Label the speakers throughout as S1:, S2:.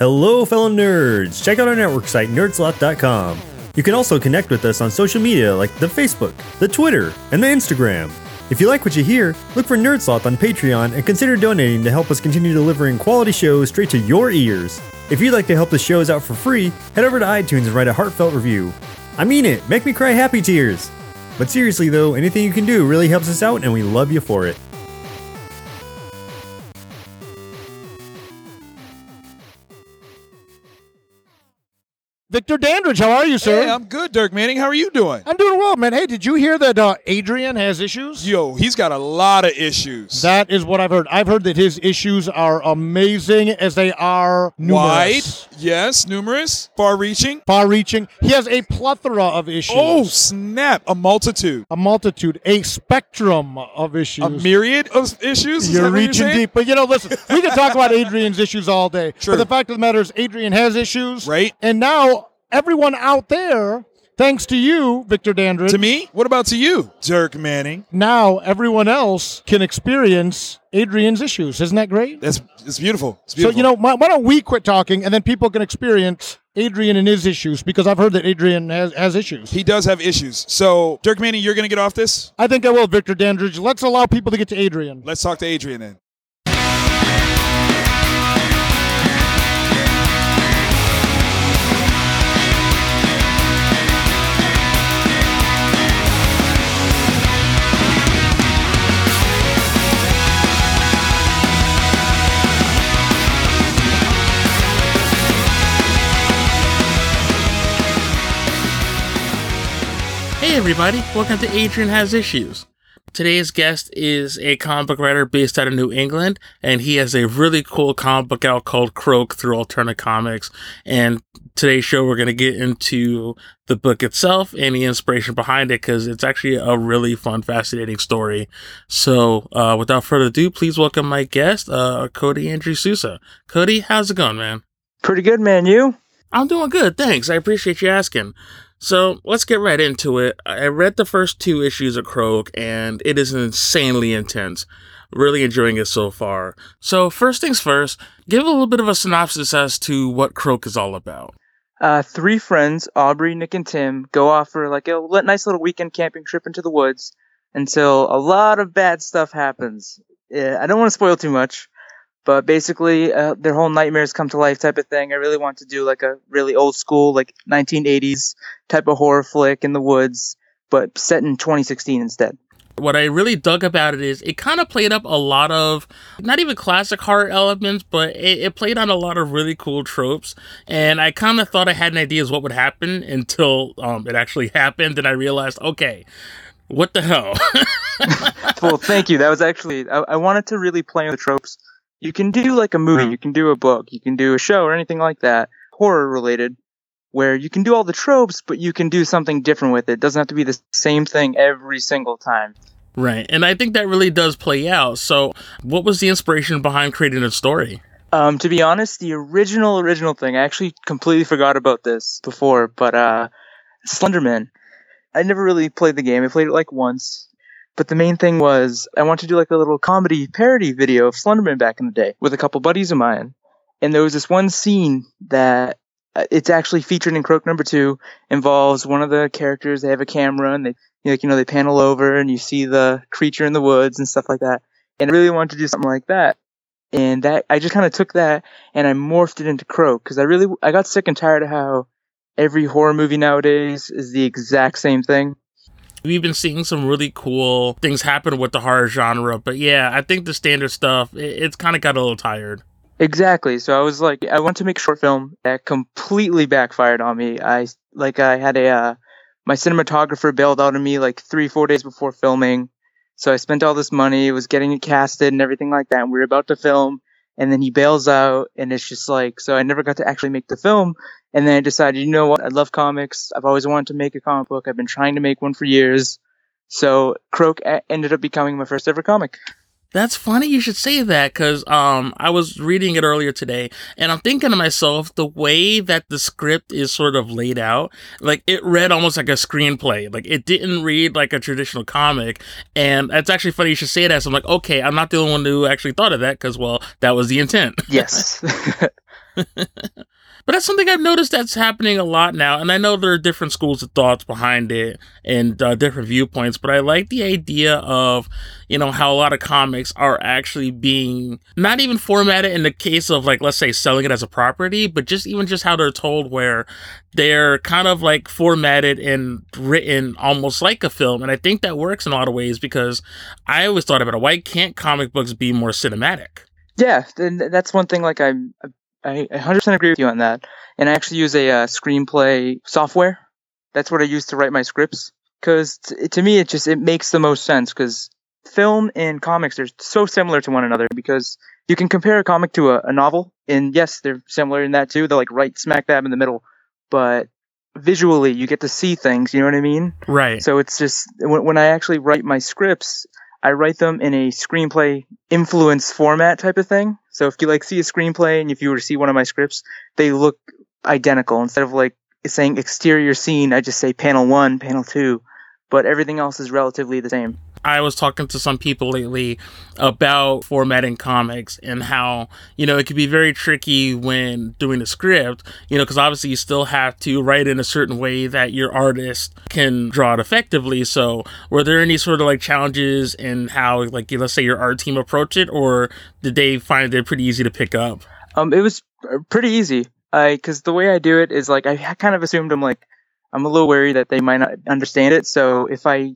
S1: Hello, fellow nerds! Check out our network site, nerdsloth.com. You can also connect with us on social media like the Facebook, the Twitter, and the Instagram. If you like what you hear, look for Nerdsloth on Patreon and consider donating to help us continue delivering quality shows straight to your ears. If you'd like to help the shows out for free, head over to iTunes and write a heartfelt review. I mean it, make me cry happy tears! But seriously though, anything you can do really helps us out and we love you for it.
S2: Victor Dandridge, how are you, sir?
S3: Hey, I'm good, Dirk Manning. How are you doing?
S2: I'm doing well, man. Hey, did you hear that uh, Adrian has issues?
S3: Yo, he's got a lot of issues.
S2: That is what I've heard. I've heard that his issues are amazing as they are numerous.
S3: Wide, yes, numerous, far-reaching.
S2: Far-reaching. He has a plethora of issues.
S3: Oh, snap! A multitude,
S2: a multitude, a spectrum of issues.
S3: a myriad of issues. Is
S2: You're reaching deep. But you know, listen, we can talk about Adrian's issues all day.
S3: True.
S2: But the fact of the matter is, Adrian has issues.
S3: Right.
S2: And now, everyone out there, thanks to you, Victor Dandridge,
S3: To me, what about to you, Dirk Manning?
S2: now everyone else can experience Adrian's issues. Isn't that great?
S3: That's it's beautiful. It's
S2: So, you know, why, why don't we quit talking and then people can experience Adrian and his issues because I've heard that Adrian has, has issues.
S3: he does have issues. So, Dirk Manning, you're gonna get off this.
S2: I think I will, Victor Dandridge. Let's allow people to get to Adrian.
S3: Let's talk to Adrian then.
S4: Hey everybody, welcome to Adrian Has Issues. Today's guest is a comic book writer based out of New England, and he has a really cool comic book out called Croak through Alterna Comics. And today's show, we're going to get into the book itself and the inspiration behind it because it's actually a really fun, fascinating story. So, uh, without further ado, please welcome my guest, uh, Cody Andrew Sousa. Cody, how's it going, man?
S5: Pretty good, man. You?
S4: I'm doing good, thanks. I appreciate you asking. So let's get right into it. I read the first two issues of Croak, and it is insanely intense. Really enjoying it so far. So first things first, give a little bit of a synopsis as to what Croak is all about.
S5: Uh, three friends, Aubrey, Nick, and Tim, go off for like a nice little weekend camping trip into the woods until a lot of bad stuff happens. Yeah, I don't want to spoil too much, but basically, uh, their whole nightmares come to life type of thing. I really want to do like a really old school, like 1980s type of horror flick in the woods, but set in 2016 instead.
S4: What I really dug about it is it kind of played up a lot of not even classic horror elements, but it, it played on a lot of really cool tropes. And I kind of thought I had an idea as what would happen until um, it actually happened, and I realized, okay, what the hell?
S5: well, thank you. That was actually I, I wanted to really play on the tropes. You can do like a movie, you can do a book, you can do a show or anything like that, horror related, where you can do all the tropes, but you can do something different with it. It doesn't have to be the same thing every single time.
S4: Right. And I think that really does play out. So, what was the inspiration behind creating a story?
S5: Um, to be honest, the original original thing, I actually completely forgot about this before, but uh, Slenderman. I never really played the game. I played it like once. But the main thing was I wanted to do like a little comedy parody video of Slenderman back in the day with a couple buddies of mine. And there was this one scene that uh, it's actually featured in Croak number two involves one of the characters. They have a camera and they, like, you know, they panel over and you see the creature in the woods and stuff like that. And I really wanted to do something like that. And that, I just kind of took that and I morphed it into Croak because I really, I got sick and tired of how every horror movie nowadays is the exact same thing.
S4: We've been seeing some really cool things happen with the horror genre, but yeah, I think the standard stuff, it, it's kind of got a little tired.
S5: Exactly. So I was like, I wanted to make a short film that completely backfired on me. I like I had a uh, my cinematographer bailed out on me like three four days before filming, so I spent all this money, was getting it casted and everything like that. And we were about to film, and then he bails out, and it's just like so I never got to actually make the film. And then I decided, you know what? I love comics. I've always wanted to make a comic book. I've been trying to make one for years. So Croak ended up becoming my first ever comic.
S4: That's funny you should say that because um, I was reading it earlier today and I'm thinking to myself the way that the script is sort of laid out, like it read almost like a screenplay. Like it didn't read like a traditional comic. And it's actually funny you should say that. So I'm like, okay, I'm not the only one who actually thought of that because, well, that was the intent.
S5: Yes.
S4: But that's something I've noticed that's happening a lot now. And I know there are different schools of thoughts behind it and uh, different viewpoints, but I like the idea of, you know, how a lot of comics are actually being not even formatted in the case of, like, let's say selling it as a property, but just even just how they're told where they're kind of like formatted and written almost like a film. And I think that works in a lot of ways because I always thought about it. Why can't comic books be more cinematic?
S5: Yeah, and that's one thing. Like I'm, I 100% agree with you on that. And I actually use a uh, screenplay software. That's what I use to write my scripts. Because t- to me, it just it makes the most sense. Because film and comics are so similar to one another. Because you can compare a comic to a, a novel, and yes, they're similar in that too. They're like right smack dab in the middle. But visually, you get to see things. You know what I mean?
S4: Right.
S5: So it's just when, when I actually write my scripts, I write them in a screenplay influence format type of thing. So if you like see a screenplay and if you were to see one of my scripts, they look identical. Instead of like saying exterior scene, I just say panel one, panel two, but everything else is relatively the same.
S4: I was talking to some people lately about formatting comics and how, you know, it could be very tricky when doing a script, you know, because obviously you still have to write in a certain way that your artist can draw it effectively. So, were there any sort of like challenges in how, like, let's say your art team approached it, or did they find it pretty easy to pick up?
S5: Um, it was uh, pretty easy. I, cause the way I do it is like, I kind of assumed I'm like, I'm a little wary that they might not understand it. So if I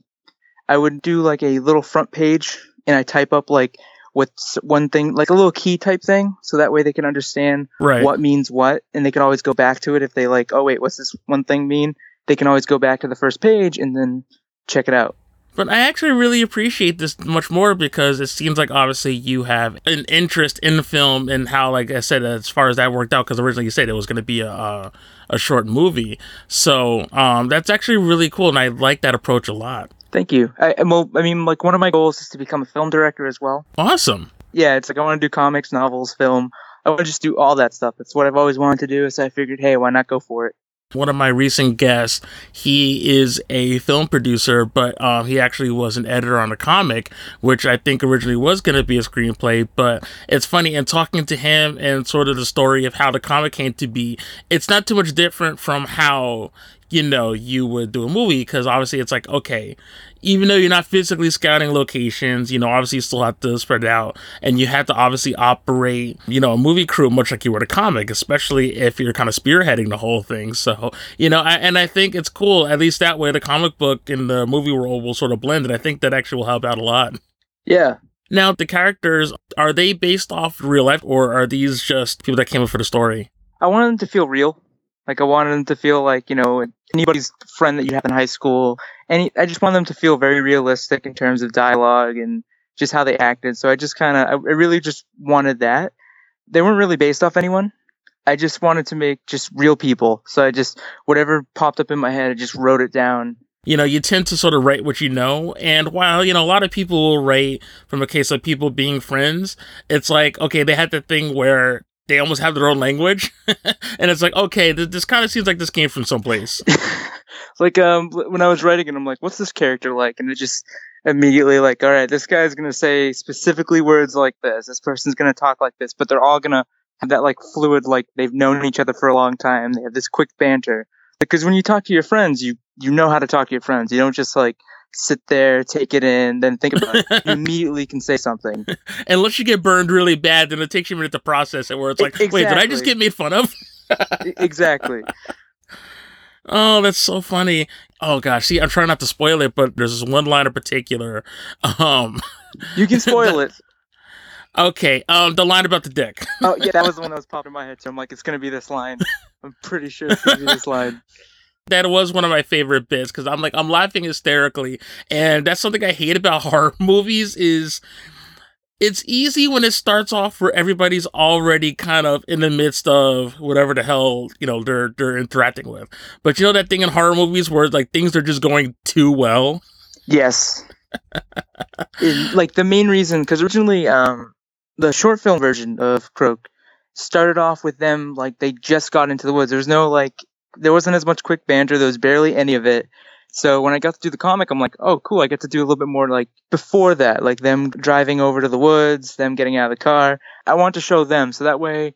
S5: I would do like a little front page and I type up like what's one thing, like a little key type thing. So that way they can understand
S4: Right.
S5: what means what and they can always go back to it if they like, oh wait, what's this one thing mean? They can always go back to the first page and then check it out.
S4: But I actually really appreciate this much more because it seems like obviously you have an interest in the film and how, like I said, as far as that worked out, because originally you said it was going to be a, a a short movie. So um, that's actually really cool, and I like that approach a lot.
S5: Thank you. I, well, I mean, like one of my goals is to become a film director as well.
S4: Awesome.
S5: Yeah, it's like I want to do comics, novels, film. I want to just do all that stuff. It's what I've always wanted to do. So I figured, hey, why not go for it?
S4: One of my recent guests, he is a film producer, but um, he actually was an editor on a comic, which I think originally was going to be a screenplay. But it's funny, and talking to him and sort of the story of how the comic came to be, it's not too much different from how you know you would do a movie because obviously it's like okay even though you're not physically scouting locations you know obviously you still have to spread it out and you have to obviously operate you know a movie crew much like you would a comic especially if you're kind of spearheading the whole thing so you know I, and i think it's cool at least that way the comic book and the movie world will sort of blend and i think that actually will help out a lot
S5: Yeah.
S4: now the characters are they based off real life or are these just people that came up for the story
S5: I wanted them to feel real. Like I wanted them to feel like you know anybody's friend that you have in high school. Any, I just wanted them to feel very realistic in terms of dialogue and just how they acted. So I just kind of, I really just wanted that. They weren't really based off anyone. I just wanted to make just real people. So I just whatever popped up in my head, I just wrote it down.
S4: you know, you tend to sort of write what you know. And while, you know, a lot of people will write from a case of people being friends, it's like, okay, they had the thing where they almost have their own language. and it's like, okay, th- this kind of seems like this came from someplace.
S5: Like um when I was writing it, I'm like, what's this character like? And it just immediately like, all right, this guy's gonna say specifically words like this. This person's gonna talk like this, but they're all gonna have that like fluid, like they've known each other for a long time. They have this quick banter. Because when you talk to your friends, you you know how to talk to your friends. You don't just like sit there, take it in, then think about it. You immediately can say something.
S4: Unless you get burned really bad, then it takes you a minute to process it where it's like,
S5: E-
S4: wait, did I just get made fun of?
S5: Exactly.
S4: Oh, that's so funny. Oh gosh, see, I'm trying not to spoil it, but there's this one line in particular. Um,
S5: You can spoil it.
S4: okay, um, the line about the dick.
S5: Oh yeah, that was the one that was popping in my head. So I'm like, it's gonna be this line. I'm pretty sure it's gonna be this line.
S4: That was one of my favorite bits because I'm like I'm laughing hysterically, and that's something I hate about horror movies is it's easy when it starts off where everybody's already kind of in the midst of whatever the hell you know they're they're interacting with. But you know that thing in horror movies where like things are just going too well.
S5: Yes. In- like the main reason, because originally, um, the short film version of Croak started off with them like they just got into the woods. There was no like, there wasn't as much quick banter. There was barely any of it. So when I got to do the comic, I'm like, oh, cool. I get to do a little bit more like before that, like them driving over to the woods, them getting out of the car. I want to show them so that way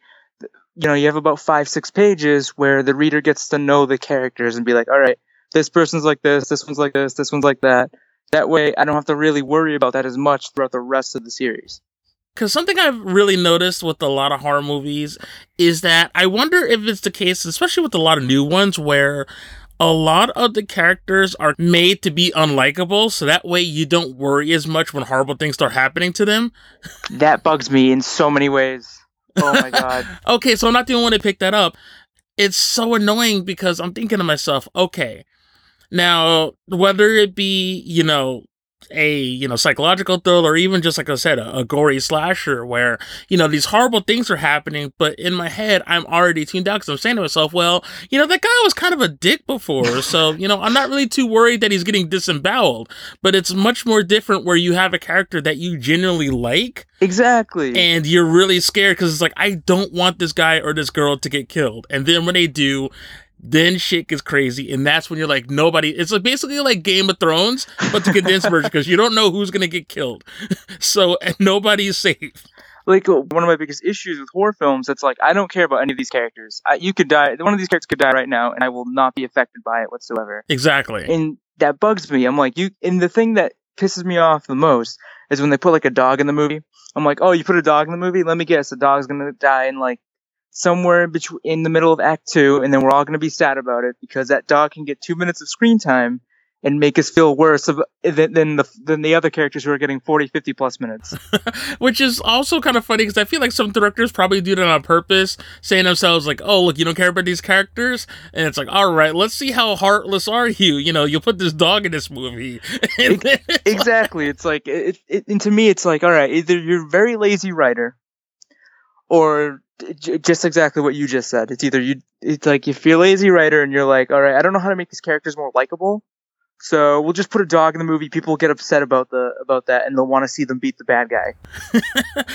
S5: you know, you have about five, six pages where the reader gets to know the characters and be like, all right, this person's like this, this one's like this, this one's like that. That way, I don't have to really worry about that as much throughout the rest of the series.
S4: Because something I've really noticed with a lot of horror movies is that I wonder if it's the case, especially with a lot of new ones, where a lot of the characters are made to be unlikable, so that way you don't worry as much when horrible things start happening to them.
S5: That bugs me in so many ways. Oh my god.
S4: Okay, so I'm not the only one to pick that up. It's so annoying because I'm thinking to myself, okay, now whether it be, you know, a you know psychological thriller or even just like i said a, a, gory slasher where you know these horrible things are happening but in my head i'm already tuned out because i'm saying to myself well you know that guy was kind of a dick before so you know i'm not really too worried that he's getting disemboweled but it's much more different where you have a character that you genuinely like
S5: exactly.
S4: and you're really scared because it's like i don't want this guy or this girl to get killed. And then when they do then shit gets crazy, and that's when you're like nobody. It's like basically like Game of Thrones, but the condensed version because you don't know who's gonna get killed, so nobody's safe.
S5: Like uh, one of my biggest issues with horror films, it's like I don't care about any of these characters. I, you could die. One of these characters could die right now, and I will not be affected by it whatsoever.
S4: Exactly.
S5: And that bugs me. I'm like you. And the thing that pisses me off the most is when they put like a dog in the movie. I'm like, oh, you put a dog in the movie? Let me guess, the dog's gonna die in like somewhere between in the middle of Act Two, and then we're all going to be sad about it because that dog can get two minutes of screen time and make us feel worse of, eh, than, than the than the other characters who are getting 40, 50 plus minutes.
S4: Which is also kind of funny because I feel like some directors probably do that on purpose, saying themselves like, "Oh, look, you don't care about these characters," and it's like, "All right, let's see how heartless are you." You know, you put this dog in this movie.
S5: It, exactly. It's like, it, it, and to me, it's like, all right, either you're a very lazy writer, or just exactly what you just said. It's either you, it's like if you're a lazy writer and you're like, all right, I don't know how to make these characters more likable, so we'll just put a dog in the movie. People will get upset about the about that, and they'll want to see them beat the bad guy.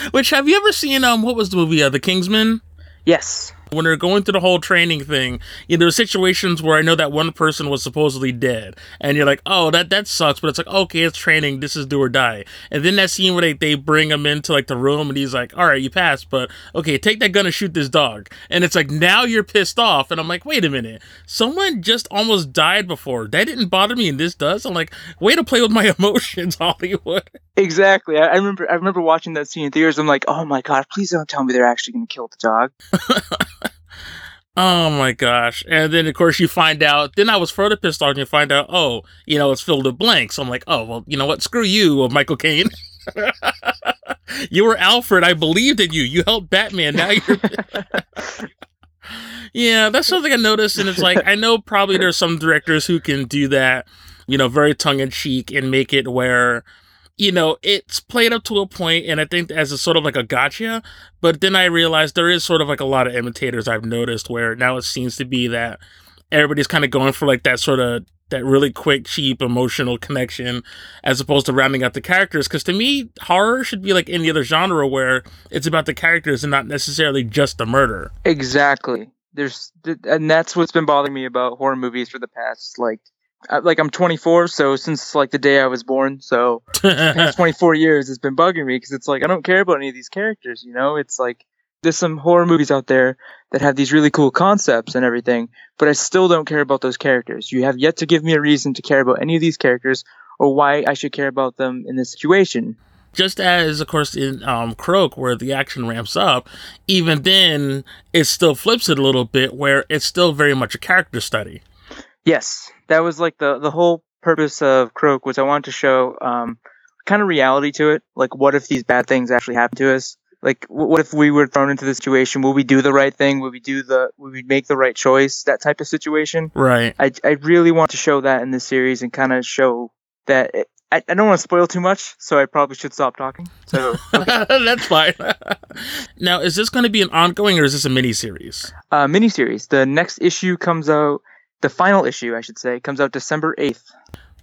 S4: Which have you ever seen? Um, what was the movie? Uh, the Kingsman.
S5: Yes
S4: when they're going through the whole training thing, you know, there there's situations where I know that one person was supposedly dead, and you're like, oh, that that sucks, but it's like, okay, it's training, this is do or die. And then that scene where they, they bring him into like the room, and he's like, all right, you passed, but okay, take that gun and shoot this dog. And it's like now you're pissed off, and I'm like, wait a minute, someone just almost died before. That didn't bother me, and this does. I'm like, way to play with my emotions, Hollywood.
S5: Exactly. I, I remember I remember watching that scene in theaters. I'm like, oh my god, please don't tell me they're actually going to kill the dog.
S4: Oh my gosh. And then, of course, you find out. Then I was further pissed off and you find out, oh, you know, it's filled with blanks. I'm like, oh, well, you know what? Screw you, uh, Michael Caine. you were Alfred. I believed in you. You helped Batman. Now you're. yeah, that's something I noticed. And it's like, I know probably there's some directors who can do that, you know, very tongue in cheek and make it where you know, it's played up to a point, and I think as a sort of like a gotcha. But then I realized there is sort of like a lot of imitators I've noticed where now it seems to be that everybody's kind of going for like that sort of that really quick, cheap, emotional connection as opposed to rounding out the characters. Because to me, horror should be like any other genre where it's about the characters and not necessarily just the murder.
S5: Exactly. There's, and that's what's been bothering me about horror movies for the past like like I'm 24, so since like the day I was born, so past 24 years, it's been bugging me because it's like I don't care about any of these characters. You know, it's like there's some horror movies out there that have these really cool concepts and everything, but I still don't care about those characters. You have yet to give me a reason to care about any of these characters or why I should care about them in this situation.
S4: Just as, of course, in um, Croak, where the action ramps up, even then it still flips it a little bit, where it's still very much a character study.
S5: Yes, that was like the the whole purpose of Croak was I wanted to show um, kind of reality to it. Like, what if these bad things actually happen to us? Like, what if we were thrown into this situation? Will we do the right thing? Will we do the? Will we make the right choice? That type of situation.
S4: Right.
S5: I I really want to show that in this series and kind of show that. It, I, I don't want to spoil too much, so I probably should stop talking. So
S4: okay. that's fine. now, is this going to be an ongoing or is this a mini series?
S5: Uh, mini series. The next issue comes out the final issue, I should say, comes out December 8th.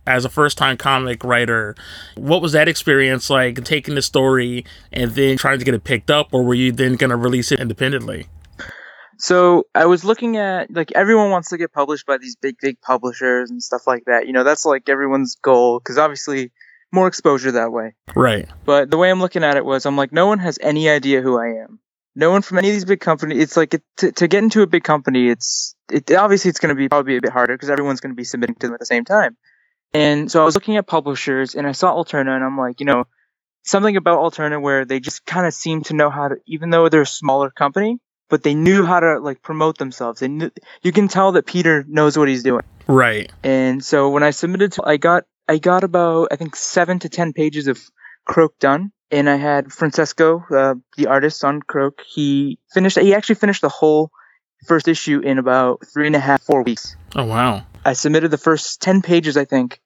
S4: As a first time comic writer, what was that experience like taking the story and then trying to get it picked up, or were you then going to release it independently?
S5: So I was looking at like everyone wants to get published by these big big publishers and stuff like that. You know, that's like everyone's goal because obviously more exposure that way.
S4: Right.
S5: But the way I'm looking at it was I'm like no one has any idea who I am. No one from any of these big companies. It's like it, to to get into a big company. It's it obviously it's going to be probably a bit harder because everyone's going to be submitting to them at the same time. And so I was looking at publishers and I saw Alterna and I'm like, you know, something about Alterna where they just kind of seem to know how to, even though they're a smaller company, but they knew how to like promote themselves. They knew, you can tell that Peter knows what he's doing.
S4: Right.
S5: And so when I submitted, to, I got I got about I think seven to ten pages of Croak done, and I had Francesco, uh, the artist on Croak. He finished. He actually finished the whole first issue in about three and a half, four weeks.
S4: Oh wow.
S5: I submitted the first 10 pages, I think,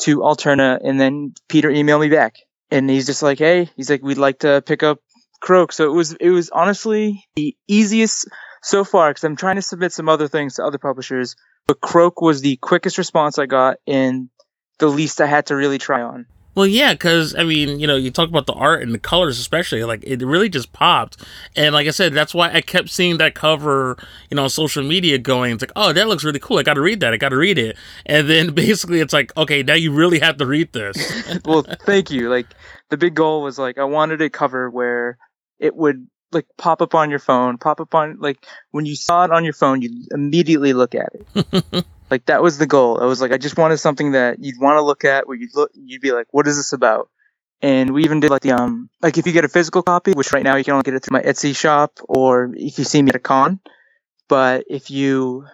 S5: to Alterna, and then Peter emailed me back. And he's just like, hey, he's like, we'd like to pick up Croak. So it was, it was honestly the easiest so far, because I'm trying to submit some other things to other publishers, but Croak was the quickest response I got and the least I had to really try on.
S4: Well, yeah, because I mean, you know, you talk about the art and the colors, especially like it really just popped. And like I said, that's why I kept seeing that cover, you know, on social media, going, it's like, oh, that looks really cool. I got to read that. I got to read it. And then basically, it's like, okay, now you really have to read this.
S5: well, thank you. Like the big goal was like I wanted a cover where it would like pop up on your phone, pop up on like when you saw it on your phone, you'd immediately look at it. Like that was the goal. I was like, I just wanted something that you'd want to look at, where you'd look, you'd be like, what is this about? And we even did like the um, like if you get a physical copy, which right now you can only get it through my Etsy shop, or if you see me at a con. But if you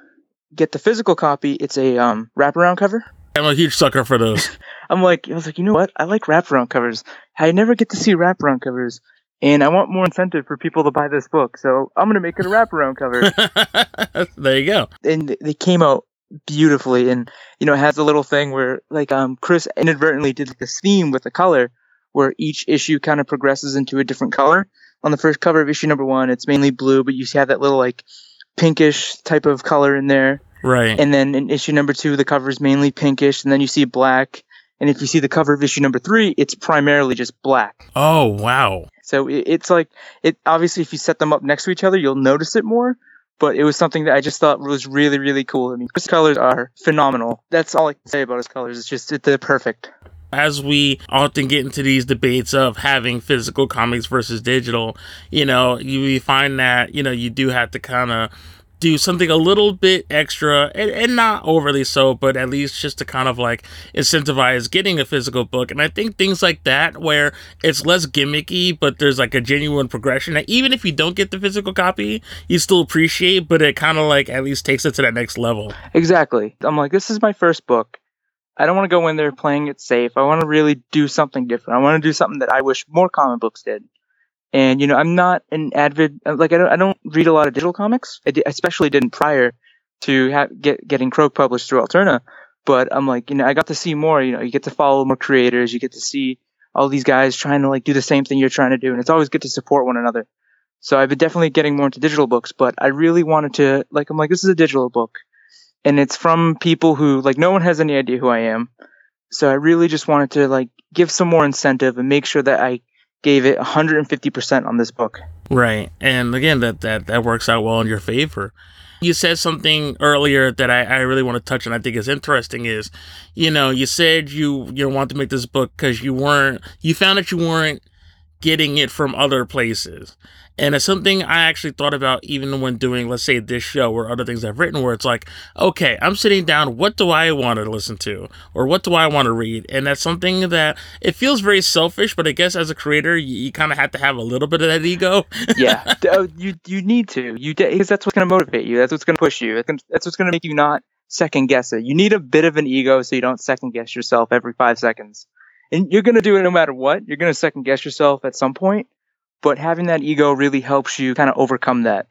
S5: get the physical copy, it's a um wraparound cover.
S4: I'm a huge sucker for those.
S5: I'm like, I was like, you know what? I like wraparound covers. I never get to see wraparound covers, and I want more incentive for people to buy this book. So I'm gonna make it a wraparound cover.
S4: there you go.
S5: And they came out beautifully and you know it has a little thing where like um chris inadvertently did this theme with the color where each issue kind of progresses into a different color. On the first cover of issue number one it's mainly blue but you see have that little like pinkish type of color in there.
S4: Right.
S5: And then in issue number two the cover is mainly pinkish and then you see black. And if you see the cover of issue number three it's primarily just black.
S4: Oh wow.
S5: So it, it's like it obviously if you set them up next to each other you'll notice it more but it was something that I just thought was really, really cool. I mean, his colors are phenomenal. That's all I can say about his colors. It's just, they're perfect.
S4: As we often get into these debates of having physical comics versus digital, you know, you find that, you know, you do have to kind of do something a little bit extra and, and, not overly so, but at least just to kind of like incentivize getting a physical book. And I think things like that, where it's less gimmicky, but there's like a genuine progression that even if you don't get the physical copy, you still appreciate, but it kind of like at least takes it to that next level.
S5: Exactly. I'm like, this is my first book. I don't want to go in there playing it safe. I want to really do something different. I want to do something that I wish more comic books did. And you know, I'm not an avid like I don't I don't read a lot of digital comics. I especially didn't prior to ha- get getting Croak published through Alterna. But I'm like, you know, I got to see more. You know, you get to follow more creators. You get to see all these guys trying to like do the same thing you're trying to do, and it's always good to support one another. So I've been definitely getting more into digital books, but I really wanted to like I'm like this is a digital book, and it's from people who like no one has any idea who I am. So I really just wanted to like give some more incentive and make sure that I gave it 150% on this book.
S4: Right. And again, that, that, that works out well in your favor. You said something earlier that I, I really want to touch on. I think is interesting. Is you know you said you you want to make this book because you weren't you found that you weren't getting it from other places, and it's something I actually thought about even when doing, let's say, this show or other things I've written, where it's like, okay, I'm sitting down, what do I want to listen to? Or what do I want to read? And that's something that it feels very selfish, but I guess as a creator, you, you kind of have to have a little bit of that ego.
S5: yeah, oh, you you need to. You because that's what's going to motivate you. That's what's going to push you. That's what's going to make you not second guess it. You need a bit of an ego so you don't second guess yourself every five seconds. And you're going to do it no matter what. You're going to second guess yourself at some point but having that ego really helps you kind of overcome that.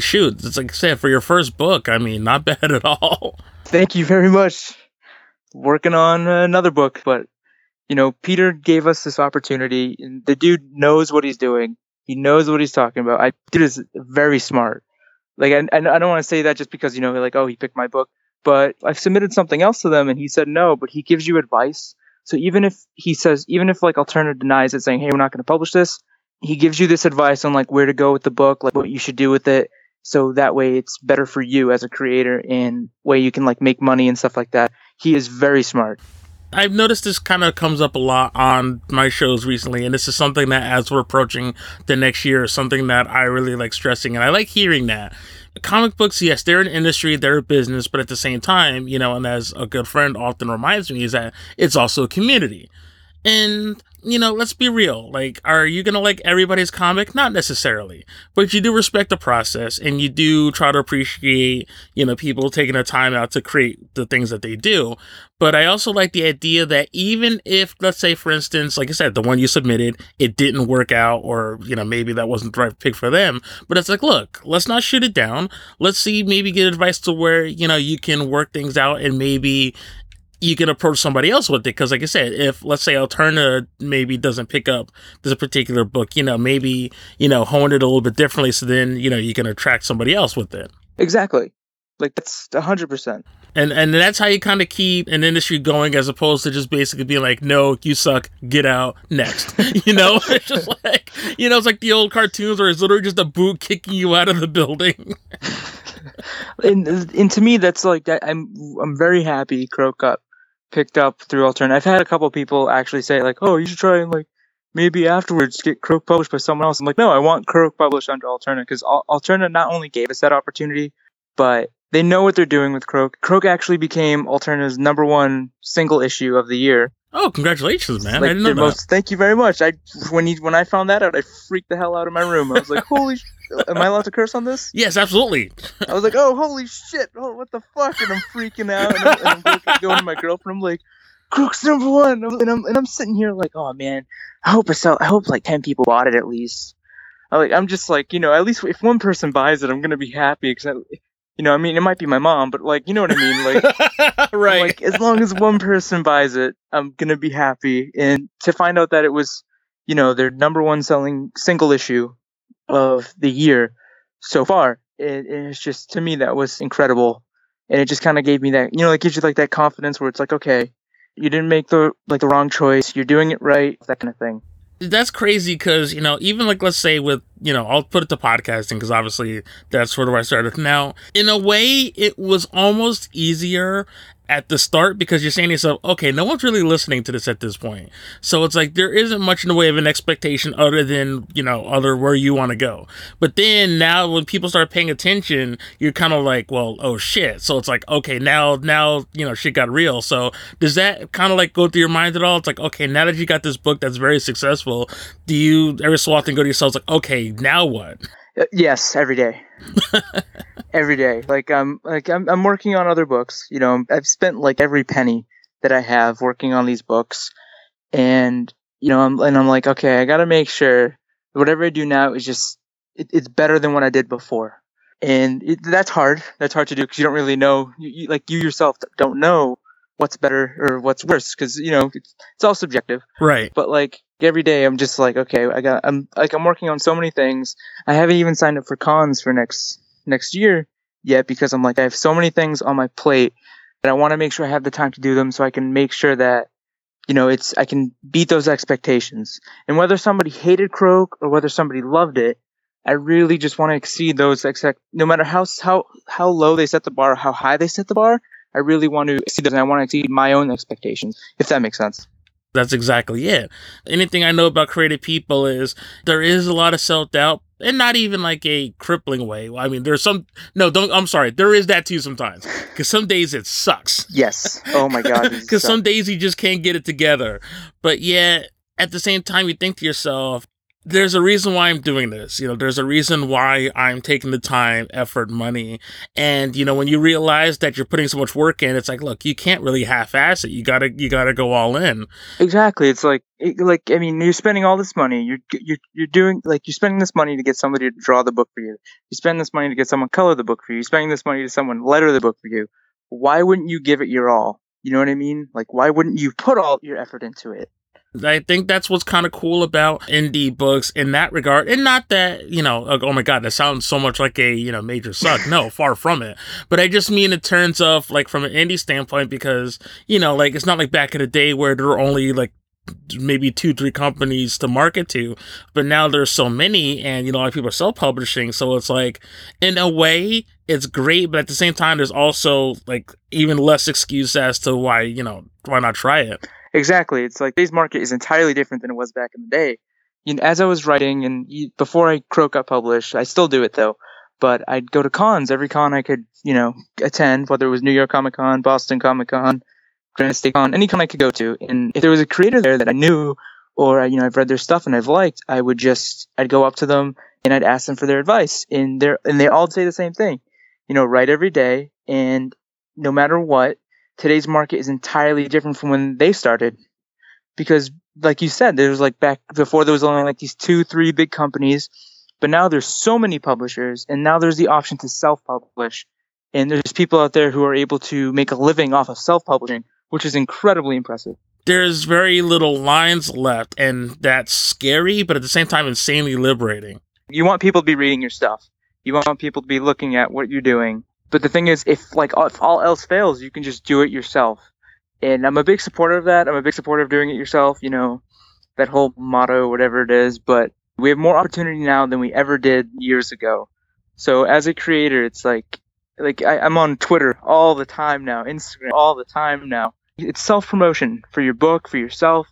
S4: Shoot, it's like I said, for your first book, I mean, not bad at all.
S5: Thank you very much. Working on another book, but you know, Peter gave us this opportunity, and the dude knows what he's doing. He knows what he's talking about. I dude is very smart. Like, I, I don't want to say that just because you know, like, oh, he picked my book, but I've submitted something else to them, and he said no, but he gives you advice. So even if he says, even if like Alterna denies it, saying, hey, we're not going to publish this, he gives you this advice on like where to go with the book, like what you should do with it. So that way it's better for you as a creator and way you can like make money and stuff like that. He is very smart.
S4: I've noticed this kind of comes up a lot on my shows recently, and this is something that as we're approaching the next year, is something that I really like stressing, and I like hearing that. Comic books, yes, they're an industry, they're a business, but at the same time, you know, and as a good friend often reminds me, is that it's also a community. And, you know, let's be real. Like, are you to like everybody's comic? Not necessarily. But you do respect the process and you do try to appreciate, you know, people taking the time out to create the things that they do. But I also like the idea that even if, let's say, for instance, like I said, the one you submitted, it didn't work out, or, you know, maybe that wasn't the right pick for them. But it's like, look, let's not shoot it down. Let's see, maybe get advice to where, you know, you can work things out and maybe you can approach somebody else with it because like i said if let's say alterna maybe doesn't pick up this particular book you know maybe you know hone it a little bit differently so then you know you can attract somebody else with it
S5: Exactly. Like that's hundred percent.
S4: and and that's how you kind of keep an industry going as opposed to just basically being like no you suck get out next you know it's just like you know it's like the old cartoons where it's literally just a boot kicking you out of the building
S5: And and to me, that's like that. I'm I'm very happy Croak got picked up through Alterna. I've had a couple people actually say like, oh, you should try and like maybe afterwards get Croak published by someone else. I'm like, no, I want Croak published under Alterna because Alterna not only gave us that opportunity, but they know what they're doing with Croak. Croak actually became Alterna's number one single issue of the year.
S4: Oh congratulations man
S5: Like,
S4: i didn't know that
S5: thank you very much. I when he when I found that out, I freaked the hell out of my room. I was like, holy, am I allowed to curse on this?
S4: yes absolutely
S5: I was like, oh, holy shit, oh, what the fuck? And I'm freaking out, and I'm, and I'm going to my girlfriend. I'm like, Croak's number one, and I'm and I'm sitting here like, oh man, I hope I sell. I hope like ten people bought it at least. I like, I'm just like, you know, at least if one person buys it, I'm gonna be happy because, you know, I mean, it might be my mom, but like, you know what I mean, like.
S4: Right
S5: Like as long as one person buys it, I'm gonna be happy. And to find out that it was, you know, their number one selling single issue of the year so far, it, it's just to me that was incredible. And it just kind of gave me that, you know, it gives you like that confidence where it's like, okay, you didn't make the like the wrong choice, you're doing it right, that kind of thing.
S4: That's crazy because you know even like let's say with you know i'll put it to podcasting because obviously that's sort of where i started. Now in a way it was almost easier at the start because you're saying to yourself okay no one's really listening to this at this point. So it's like there isn't much in the way of an expectation other than you know other where you want to go. But then now when people start paying attention you're kind of like well oh shit. So it's like okay now now you know shit got real. So does that kind of like go through your mind at all? It's like okay now that you got this book that's very successful do you every so often go to yourself like okay now what
S5: Uh, yes, every day. every day. Like I'm like I'm I'm working on other books. You know, I've spent like every penny that I have working on these books, and you know, I'm and I'm like, okay, I got to make sure whatever I do now is just it, it's better than what I did before, and it, that's hard. That's hard to do because you don't really know. You, you, like you yourself don't know what's better or what's worse because you know it's, it's all subjective.
S4: Right.
S5: But like every day i'm just like okay i got i'm like i'm working on so many things. I haven't even signed up for cons for next next year yet because i'm like i have so many things on my plate that i want to make sure i have the time to do them so i can make sure that you know it's i can beat those expectations. And whether somebody hated croak or whether somebody loved it i really just want to exceed those expect no matter how how how low they set the bar or how high they set the bar i really want to exceed and i want to exceed my own expectations if that makes sense
S4: That's exactly it. Anything I know about creative people is there is a lot of self doubt, and not even like a crippling way. I mean, there's some. No, don't. I'm sorry. There is that too sometimes. Because some days it sucks.
S5: Yes. Oh my God.
S4: Because some days you just can't get it together. But yet, at the same time, you think to yourself, there's a reason why I'm doing this. You know, there's a reason why I'm taking the time, effort, money. And, you know, when you realize that you're putting so much work in, it's like, look, you can't really half ass it. You gotta, you gotta go all in.
S5: exactly. It's like, like I mean, you're spending all this money. You're you're you're doing like you're spending this money to get somebody to draw the book for you. You spend this money to get someone color the book for you. You're spending this money to someone letter the book for you. Why wouldn't you give it your all? You know what I mean? Like, why wouldn't you put all your effort into it?
S4: I think that's what's kind of cool about indie books in that regard. And not that, you know, like, oh my God, that sounds so much like a, you know, major suck. No, far from it. But I just mean in terms of like from an indie standpoint, because, you know, like it's not like back in the day where there were only like maybe two, three companies to market to. But now there's so many and, you know, a lot of people are self publishing. So it's like, in a way, it's great, but at the same time, there's also like even less excuse as to why you know why not try it.
S5: Exactly. It's like today's market is entirely different than it was back in the day. You know, as I was writing and before I Croak got published, I still do it though. But I'd go to cons, every con I could, you know, attend, whether it was New York Comic Con, Boston Comic Con, Granite State Con, any con I could go to. And if there was a creator there that I knew or you know I've read their stuff and I've liked, I would just I'd go up to them and I'd ask them for their advice. And they and they all say the same thing. You know, write every day and no matter what, today's market is entirely different from when they started. Because like you said, there was like back before there was only like these two, three big companies, but now there's so many publishers and now there's the option to self-publish. And there's people out there who are able to make a living off of self-publishing, which is incredibly impressive.
S4: There's very little lines left, and that's scary, but at the same time, insanely liberating.
S5: You want people to be reading your stuff. You want people to be looking at what you're doing. But the thing is, if like if all else fails, you can just do it yourself. And I'm a big supporter of that. I'm a big supporter of doing it yourself. You know, that whole motto, whatever it is. But we have more opportunity now than we ever did years ago. So as a creator, it's like like I, I'm on Twitter all the time now, Instagram all the time now. It's self promotion for your book, for yourself.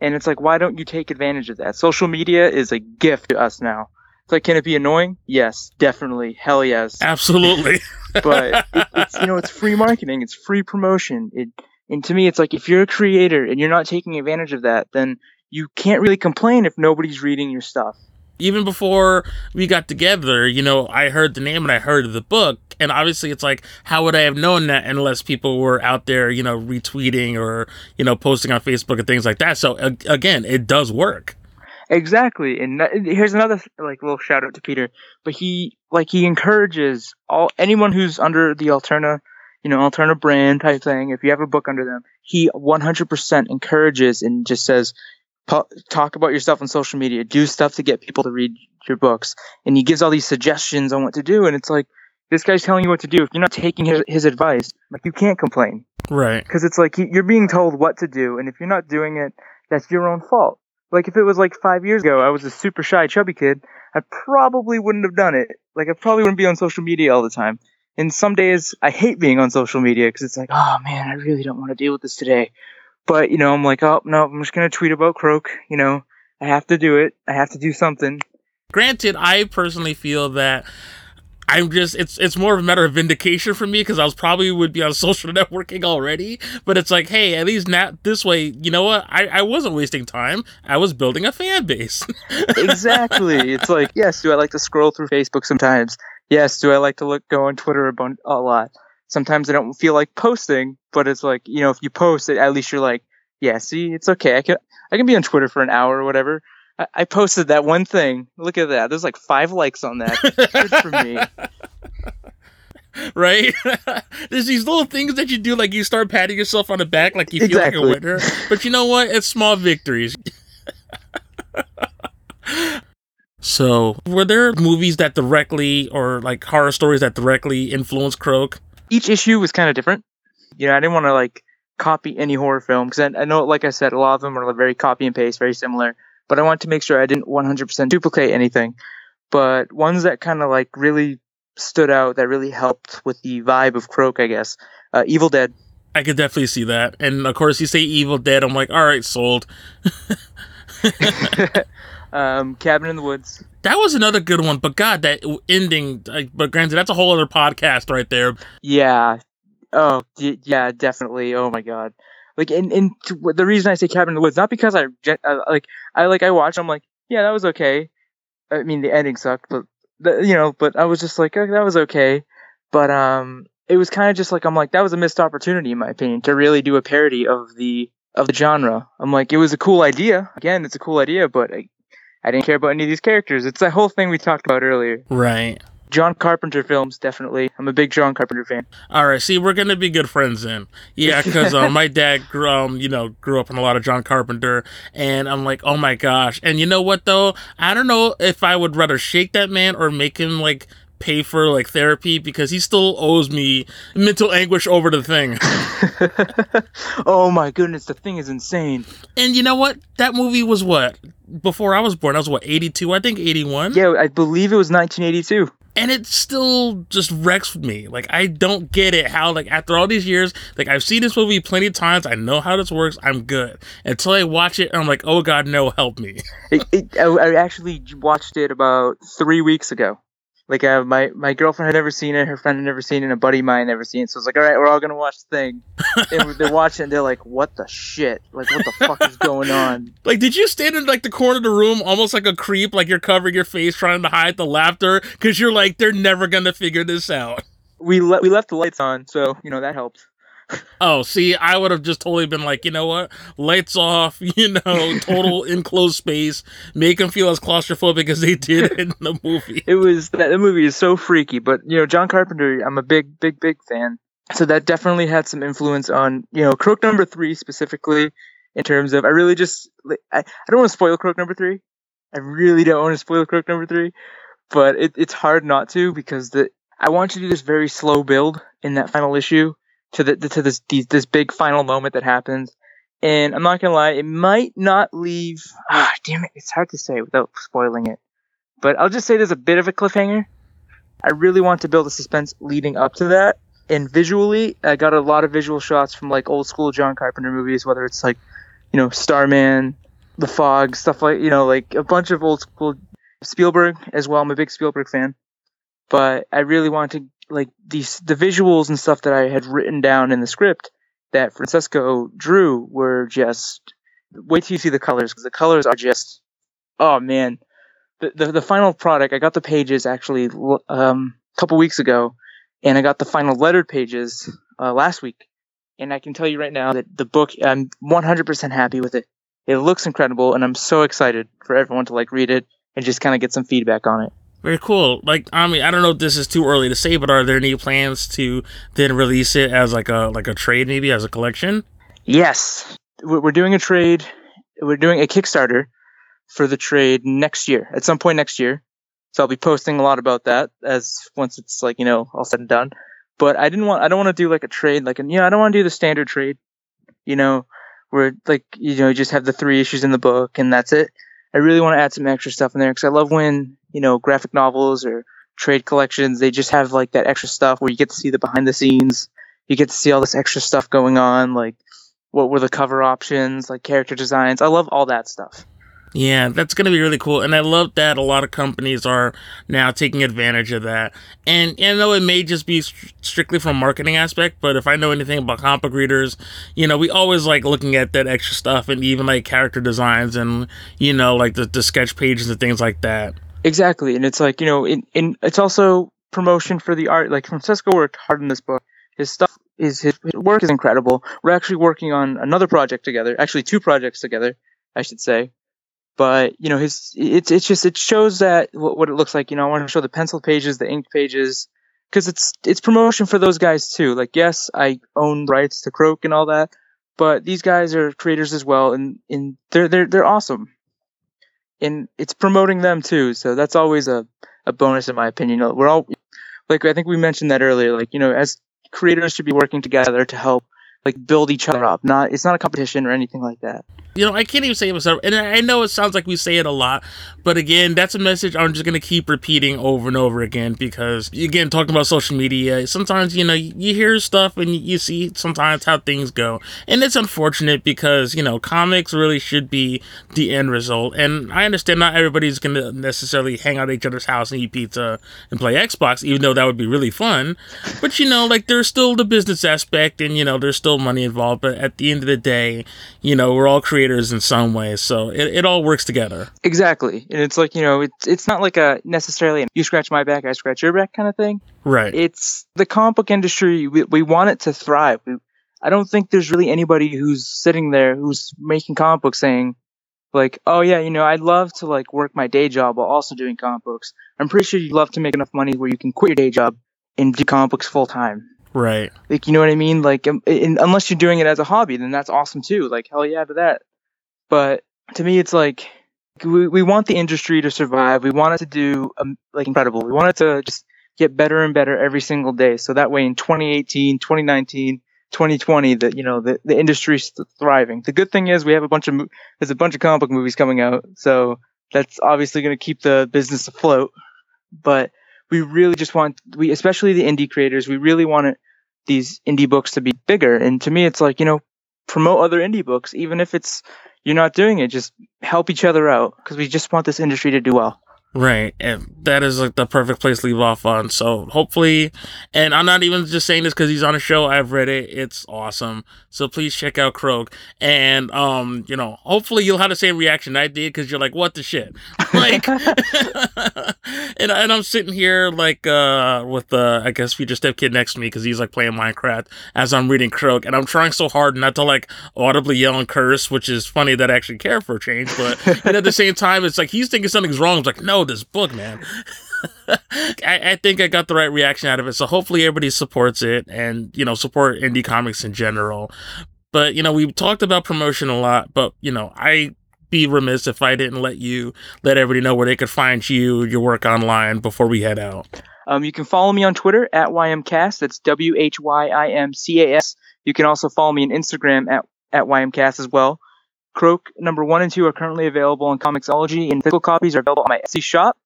S5: And it's like, why don't you take advantage of that? Social media is a gift to us now. It's like, can it be annoying? Yes, definitely. Hell yes.
S4: Absolutely.
S5: but it, it's, you know, it's free marketing. It's free promotion. It, and to me, it's like, if you're a creator and you're not taking advantage of that, then you can't really complain if nobody's reading your stuff
S4: even before we got together, you know, I heard the name and I heard of the book. And obviously, it's like, how would I have known that unless people were out there, you know, retweeting or, you know, posting on Facebook and things like that? So, again, it does work.
S5: Exactly. And here's another, like, little shout out to Peter. But he, like, he encourages all anyone who's under the Alterna, you know, Alterna brand type thing. If you have a book under them, he 100% encourages and just says, talk about yourself on social media, do stuff to get people to read your books, and he gives all these suggestions on what to do, and it's like this guy's telling you what to do. If you're not taking his, his advice, like you can't complain,
S4: right?
S5: Because it's like you're being told what to do, and if you're not doing it, that's your own fault. Like if it was like five years ago, I was a super shy, chubby kid, I probably wouldn't have done it. Like I probably wouldn't be on social media all the time. And some days I hate being on social media because it's like, oh man, I really don't want to deal with this today. But, you know, I'm like, oh, no, I'm just to tweet about Croak. You know, I have to do it. I have to do something.
S4: Granted, I personally feel that I'm just it's it's more of a matter of vindication for me because I was probably would be on social networking already. But it's like, hey, at least not this way, you know what? I, I wasn't wasting time. I was building a fan base.
S5: exactly. It's like, yes, do I like to scroll through Facebook sometimes? Yes, do I like to look go on Twitter a, bun- a lot? sometimes I don't feel like posting, but it's like, you know, if you post it, at least you're like, yeah, see, it's okay. I can, I can be on Twitter for an hour or whatever. I, I posted that one thing. Look at that. There's like five likes on that. Good for me.
S4: right? There's these little things that you do, like you start patting yourself on the back, like you feel exactly. like a winner. But you know what? It's small victories. so, were there movies that directly, or like horror stories that directly influenced Croak?
S5: each issue was kind of different. You know, I didn't want to like copy any horror film because I, I, know, like I said, a lot of them are very copy and paste, very similar. But I wanted to make sure I didn't 100% duplicate anything. But ones that kind of like really stood out, that really helped with the vibe of Croak, I guess. Uh, Evil Dead.
S4: I could definitely see that. And of course, you say Evil Dead, I'm like, all right, sold.
S5: um, Cabin in the Woods.
S4: That was another good one, but God, that ending. Like, but granted, that's a whole other podcast right there.
S5: Yeah. Oh, yeah, definitely. Oh my God. Like, and, and the reason I say Cabin in the Woods, not because I like I like I watched. I'm like, yeah, that was okay. I mean, the ending sucked, but the, you know, but I was just like, oh, that was okay. But um, it was kind of just like I'm like that was a missed opportunity in my opinion to really do a parody of the of the genre. I'm like, it was a cool idea. Again, it's a cool idea, but I, I didn't care about any of these characters. It's that whole thing we talked about earlier.
S4: Right.
S5: John Carpenter films, definitely. I'm a big John Carpenter fan.
S4: All right, see, we're gonna be good friends then. Yeah, because um, my dad, grew, um, you know, grew up on a lot of John Carpenter, and I'm like, oh my gosh. And you know what though? I don't know if I would rather shake that man or make him like pay for like therapy because he still owes me mental anguish over the thing.
S5: oh my goodness, the thing is insane.
S4: And you know what? That movie was what? Before I was born, I was what, 82? I think 81?
S5: Yeah, I believe it was 1982.
S4: And it still just wrecks me. Like I don't get it how like after all these years, like I've seen this movie plenty of times. I know how this works. I'm good until I watch it. I'm like, oh god, no, help me.
S5: It, it, I, I actually watched it about three weeks ago. Like uh, my my girlfriend had never seen it, her friend had never seen it, and a buddy of mine had never seen it. So it's like, all right, we're all gonna watch the thing. and they're watching, and they're like, what the shit? Like, what the fuck is going on?
S4: Like, did you stand in like the corner of the room, almost like a creep, like you're covering your face, trying to hide the laughter, because you're like, they're never gonna figure this out.
S5: We le- we left the lights on, so you know that helped.
S4: Oh, see, I would have just totally been like, you know what? Lights off, you know, total enclosed space, make them feel as claustrophobic as they did in the movie.
S5: It was that the movie is so freaky, but you know, John Carpenter, I'm a big, big, big fan. So that definitely had some influence on you know Croak number three specifically in terms of I really just I, I don't want to spoil Croak number three. I really don't want to spoil Croak number three, but it, it's hard not to because the I want you to do this very slow build in that final issue to the to this this big final moment that happens. And I'm not gonna lie, it might not leave. Ah, damn it! It's hard to say without spoiling it. But I'll just say there's a bit of a cliffhanger. I really want to build a suspense leading up to that. And visually, I got a lot of visual shots from like old school John Carpenter movies, whether it's like, you know, Starman, The Fog, stuff like, you know, like a bunch of old school Spielberg as well. I'm a big Spielberg fan. But I really want to like these the visuals and stuff that I had written down in the script that Francesco drew were just wait till you see the colors because the colors are just oh man. The, the the final product I got the pages actually um a couple weeks ago and I got the final lettered pages uh, last week. And I can tell you right now that the book I'm 100% happy with it. It looks incredible and I'm so excited for everyone to like read it and just kind of get some feedback on it
S4: very cool. Like, I mean, I don't know if this is too early to say, but are there any plans to then release it as like a like a trade, maybe as a collection?
S5: Yes, we're doing a trade. We're doing a Kickstarter for the trade next year, at some point next year. So I'll be posting a lot about that as once it's like you know all said and done. But I didn't want. I don't want to do like a trade, like you know, I don't want to do the standard trade. You know, where like you know you just have the three issues in the book and that's it. I really want to add some extra stuff in there because I love when you know graphic novels or trade collections they just have like that extra stuff where you get to see the behind the scenes, you get to see all this extra stuff going on, like what were the cover options, like character designs. I love all that stuff.
S4: Yeah, that's going to be really cool. And I love that a lot of companies are now taking advantage of that. And you know, it may just be st- strictly from marketing aspect, but if I know anything about comic readers, you know, we always like looking at that extra stuff and even like character designs and, you know, like the, the sketch pages and things like that.
S5: Exactly. And it's like, you know, in, in it's also promotion for the art. Like Francesco worked hard on this book. His stuff is his, his work is incredible. We're actually working on another project together, actually two projects together, I should say but you know his it's it's just it shows that what, what it looks like you know i want to show the pencil pages the ink pages because it's it's promotion for those guys too like yes i own rights to croak and all that but these guys are creators as well and and they're they're they're awesome and it's promoting them too so that's always a a bonus in my opinion. We're all like i think we mentioned that earlier like you know as creators should be working together to help like build each other up not it's not a competition or anything like that
S4: you know, I can't even say it myself. And I know it sounds like we say it a lot, but again, that's a message I'm just going to keep repeating over and over again because, again, talking about social media, sometimes, you know, you hear stuff and you see sometimes how things go. And it's unfortunate because, you know, comics really should be the end result. And I understand not everybody's going to necessarily hang out at each other's house and eat pizza and play Xbox, even though that would be really fun. But, you know, like there's still the business aspect and, you know, there's still money involved. But at the end of the day, you know, we're all creating creators in some way. So it, it all works together.
S5: Exactly. And it's like, you know, it's it's not like a necessarily you scratch my back, I scratch your back kind of thing.
S4: Right.
S5: It's the comic book industry. We, we want it to thrive. We, I don't think there's really anybody who's sitting there who's making comic books saying, like, oh yeah, you know, I'd love to like work my day job while also doing comic books. I'm pretty sure you'd love to make enough money where you can quit your day job and do comic books full time.
S4: Right.
S5: Like, you know what I mean? Like, um, in, unless you're doing it as a hobby, then that's awesome too. Like, hell yeah to that. But to me, it's like we, we want the industry to survive. We want it to do um, like incredible. We want it to just get better and better every single day. So that way in 2018, 2019, 2020, that you know the, the industry's thriving. The good thing is we have a bunch of there's a bunch of comic book movies coming out, so that's obviously going to keep the business afloat. But we really just want we especially the indie creators we really want it, these indie books to be bigger and to me it's like you know promote other indie books even if it's you're not doing it just help each other out because we just want this industry to do well
S4: Right. And that is like the perfect place to leave off on. So hopefully, and I'm not even just saying this because he's on a show. I've read it. It's awesome. So please check out Croak. And, um, you know, hopefully you'll have the same reaction I did because you're like, what the shit? Like, and, and I'm sitting here like, uh, with, uh, I guess future step kid next to me because he's like playing Minecraft as I'm reading Croak. And I'm trying so hard not to like audibly yell and curse, which is funny that I actually care for a change. But and at the same time, it's like he's thinking something's wrong. I'm like, no, this book, man. I, I, think I got the right reaction out of it. So hopefully everybody supports it and, you know, support indie comics in general. But, you know, we talked about promotion a lot, but, you know, I be remiss if I didn't let you let everybody know where they could find you, your work online before we head out.
S5: Um, you can follow me on Twitter at YMCast. That's W H Y I M C A S. You can also follow me on Instagram at, at YMCast as well. Croak number one and two are currently available on Comixology, and physical copies are available on my Etsy shop.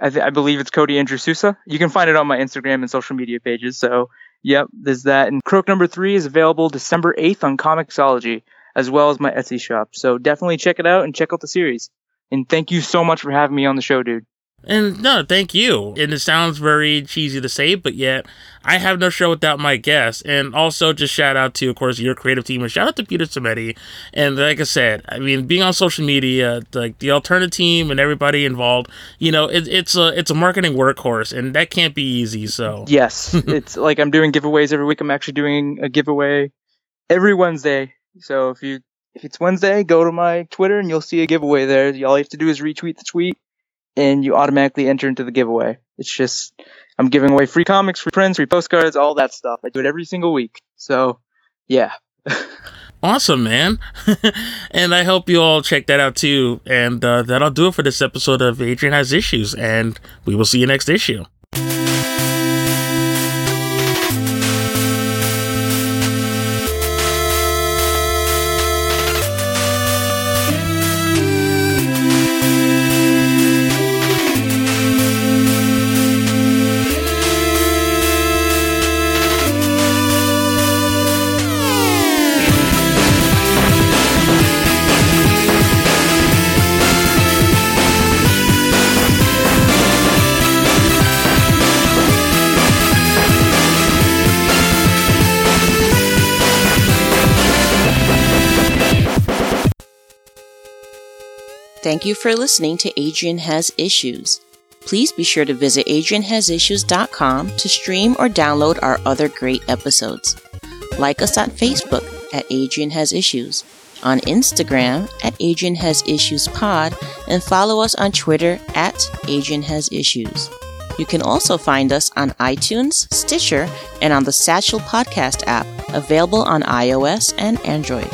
S5: I, th- I believe it's Cody Andrew Sousa. You can find it on my Instagram and social media pages. So, yep, there's that. And Croak number three is available December 8th on Comixology, as well as my Etsy shop. So definitely check it out and check out the series. And thank you so much for having me on the show, dude.
S4: And no, thank you. And it sounds very cheesy to say, but yet I have no show without my guests. And also just shout out to, of course, your creative team and shout out to Peter Simeti. And like I said, I mean, being on social media, like the Alterna team and everybody involved, you know, it, it's a it's a marketing workhorse, and that can't be easy. So
S5: yes, it's like I'm doing giveaways every week. I'm actually doing a giveaway every Wednesday. So if you if it's Wednesday, go to my Twitter and you'll see a giveaway there. All you have to do is retweet the tweet and you automatically enter into the giveaway. It's just I'm giving away free comics, free prints, free postcards, all that stuff. I do it every single week. So, yeah.
S4: awesome, man. and I hope you all check that out too. And uh, that'll do it for this episode of Adrian Has Issues. And we will see you next issue.
S6: Thank you for listening to Adrian Has Issues. Please be sure to visit adrianhasissues.com to stream or download our other great episodes. Like us on Facebook at Adrian Has Issues, on Instagram at Adrian Has Issues Pod, and follow us on Twitter at Adrian Has Issues. You can also find us on iTunes, Stitcher, and on the Satchel Podcast app, available on iOS and Android.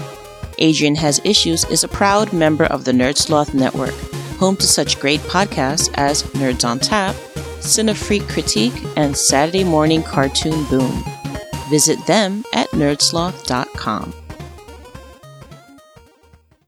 S6: Adrian Has Issues is a proud member of the Nerd Sloth Network, home to such great podcasts as Nerds on Tap, Cinefreak Critique, and Saturday Morning Cartoon Boom. Visit them at nerdsloth.com.